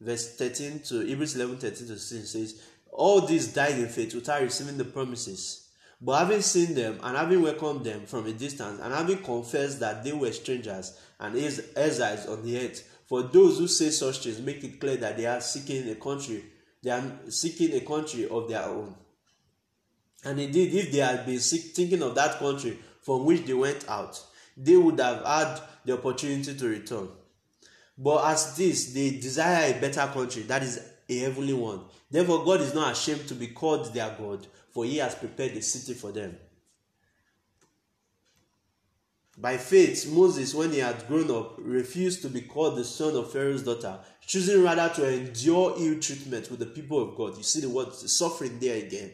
Verse 13 to Hebrews 11 13 to 16 says, All these died in faith without receiving the promises. But having seen them and having welcomed them from a distance, and having confessed that they were strangers and exiles on the earth, for those who say such things make it clear that they are seeking a country they are seeking a country of their own. And indeed, if they had been seek, thinking of that country from which they went out, they would have had the opportunity to return. But as this, they desire a better country, that is a heavenly one. Therefore, God is not ashamed to be called their God, for he has prepared a city for them. By faith, Moses, when he had grown up, refused to be called the son of Pharaoh's daughter, choosing rather to endure ill treatment with the people of God. You see the word suffering there again.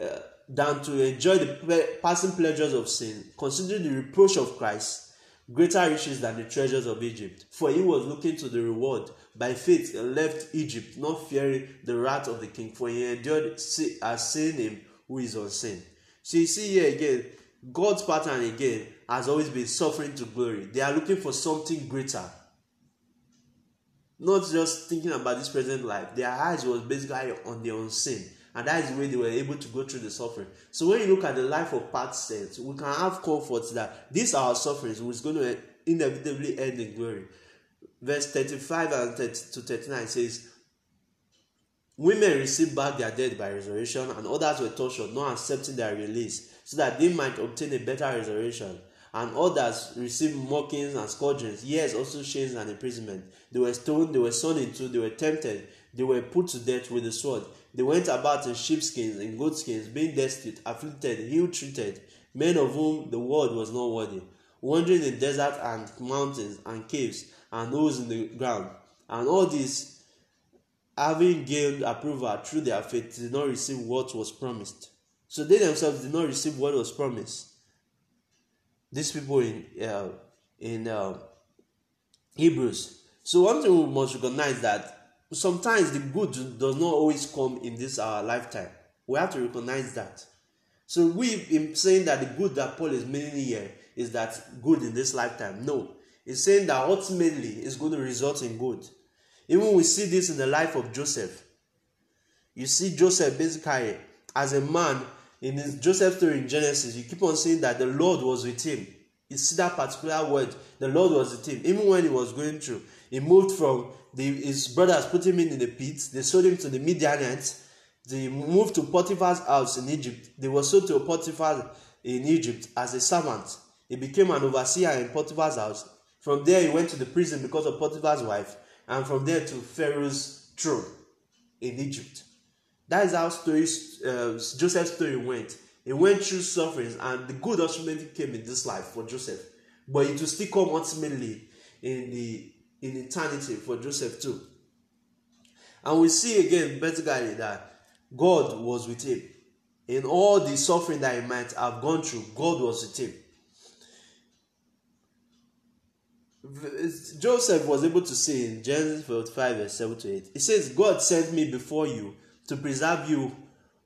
Uh, than to enjoy the passing pleasures of sin, considering the reproach of Christ greater riches than the treasures of Egypt. For he was looking to the reward. By faith, he left Egypt, not fearing the wrath of the king, for he endured as seeing him who is unseen. So you see here again, God's pattern again has always been suffering to glory. They are looking for something greater not just thinking about this present life. Their eyes was basically on the unseen. And that is way they were able to go through the suffering. So when you look at the life of past saints, we can have comfort that these are our sufferings, which is going to inevitably end in glory. Verse 35 and 30 to 39 says, Women received back their dead by resurrection, and others were tortured, not accepting their release, so that they might obtain a better resurrection and others received mockings and scourgings, yes, also chains and imprisonment. They were stoned, they were sawn into, they were tempted, they were put to death with the sword. They went about in sheepskins and goatskins, being destitute, afflicted, ill treated, men of whom the world was not worthy, wandering in desert and mountains and caves and holes in the ground. And all this, having gained approval through their faith, did not receive what was promised. So they themselves did not receive what was promised these people in uh, in uh, Hebrews. So one thing we must recognize that sometimes the good does not always come in this our lifetime. We have to recognize that. So we in saying that the good that Paul is meaning here is that good in this lifetime. No, it's saying that ultimately it's going to result in good. Even we see this in the life of Joseph. You see Joseph basically as a man in his Joseph story in Genesis. You keep on seeing that the Lord was with him. You see that particular word, the Lord was with him. Even when he was going through, he moved from the, his brothers put him in, in the pit. They sold him to the Midianites. They moved to Potiphar's house in Egypt. They were sold to Potiphar in Egypt as a servant. He became an overseer in Potiphar's house. From there, he went to the prison because of Potiphar's wife, and from there to Pharaoh's throne in Egypt. That is how stories, uh, Joseph's story went. He went through sufferings, and the good ultimately came in this life for Joseph. But it will still come ultimately in the in eternity for Joseph too. And we see again basically that God was with him. In all the suffering that he might have gone through, God was with him. Joseph was able to say in Genesis 45, verse 7 to 8, He says, God sent me before you to preserve you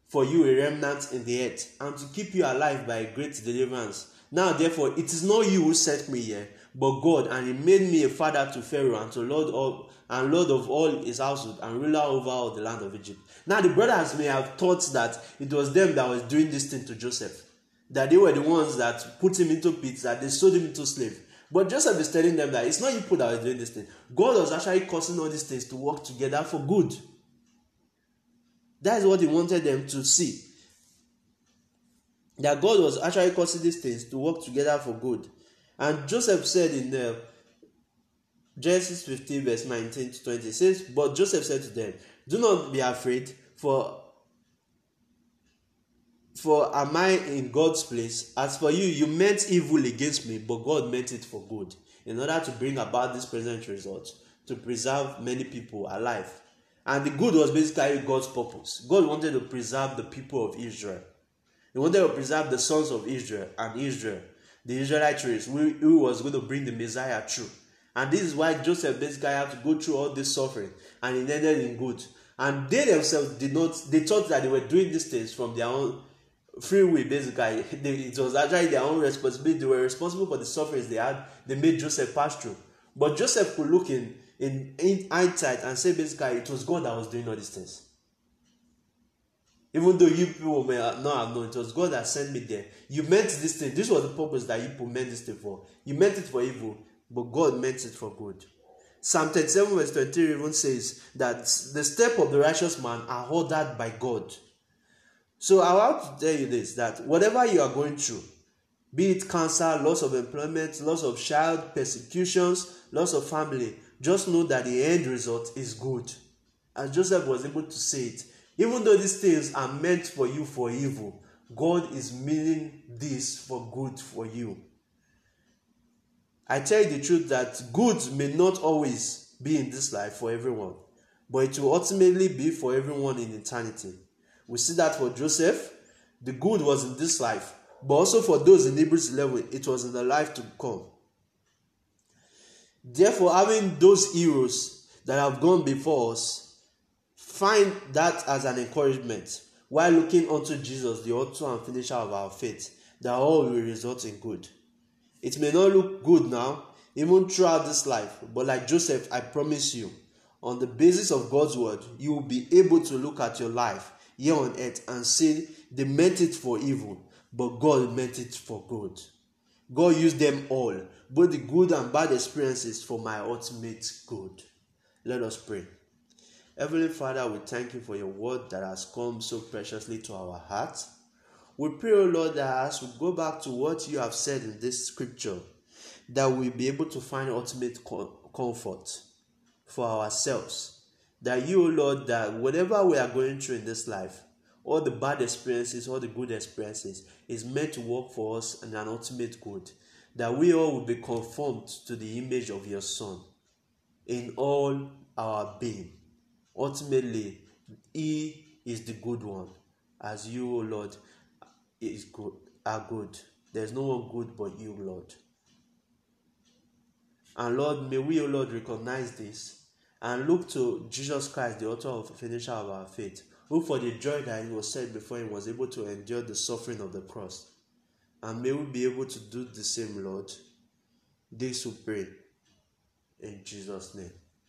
for you a remnant in the earth, and to keep you alive by great deliverance. Now, therefore, it is not you who sent me here, but God, and He made me a father to Pharaoh and to Lord of and Lord of all his household and ruler over all the land of Egypt. Now, the brothers may have thought that it was them that was doing this thing to Joseph, that they were the ones that put him into pits, that they sold him into slave. But Joseph is telling them that it's not you that are doing this thing. God was actually causing all these things to work together for good. That is what he wanted them to see. That God was actually causing these things to work together for good. And Joseph said in uh, Genesis 15, verse 19 to 20, says, But Joseph said to them, Do not be afraid, for for am I in God's place? As for you, you meant evil against me, but God meant it for good, in order to bring about this present result, to preserve many people alive. And the good was basically God's purpose. God wanted to preserve the people of Israel. He wanted to preserve the sons of Israel and Israel, the Israelite race, who was going to bring the Messiah through. And this is why Joseph basically had to go through all this suffering and it ended in good. And they themselves did not, they thought that they were doing these things from their own free will, basically. They, it was actually their own responsibility. They were responsible for the sufferings they had, they made Joseph pass through. But Joseph could look in in, in hindsight and say basically it was God that was doing all these things. Even though you people may not have known, it was God that sent me there. You meant this thing. This was the purpose that you people meant this thing for. You meant it for evil, but God meant it for good. Psalm 37 verse 23 even says that the step of the righteous man are ordered by God. So I want to tell you this that whatever you are going through, be it cancer, loss of employment, loss of child, persecutions, loss of family, just know that the end result is good. As Joseph was able to say it, even though these things are meant for you for evil, God is meaning this for good for you. I tell you the truth that good may not always be in this life for everyone, but it will ultimately be for everyone in eternity. We see that for Joseph, the good was in this life, but also for those in Hebrews 11, it was in the life to come. Therefore, having those heroes that have gone before us, find that as an encouragement while looking unto Jesus, the author and finisher of our faith, that all will result in good. It may not look good now, even throughout this life, but like Joseph, I promise you, on the basis of God's word, you will be able to look at your life here on earth and say they meant it for evil, but God meant it for good. God used them all, both the good and bad experiences, for my ultimate good. Let us pray. Heavenly Father, we thank you for your word that has come so preciously to our hearts. We pray, O Lord, that as we go back to what you have said in this scripture, that we'll be able to find ultimate comfort for ourselves. That you, O Lord, that whatever we are going through in this life, all the bad experiences, all the good experiences, is meant to work for us and an ultimate good. That we all will be conformed to the image of your Son in all our being. Ultimately, He is the good one, as you, O Lord, is good, are good. There's no one good but you, Lord. And Lord, may we, O Lord, recognize this and look to Jesus Christ, the author of finisher of our faith, who for the joy that he was set before him was able to endure the suffering of the cross. And may we be able to do the same, Lord. This we pray in Jesus' name.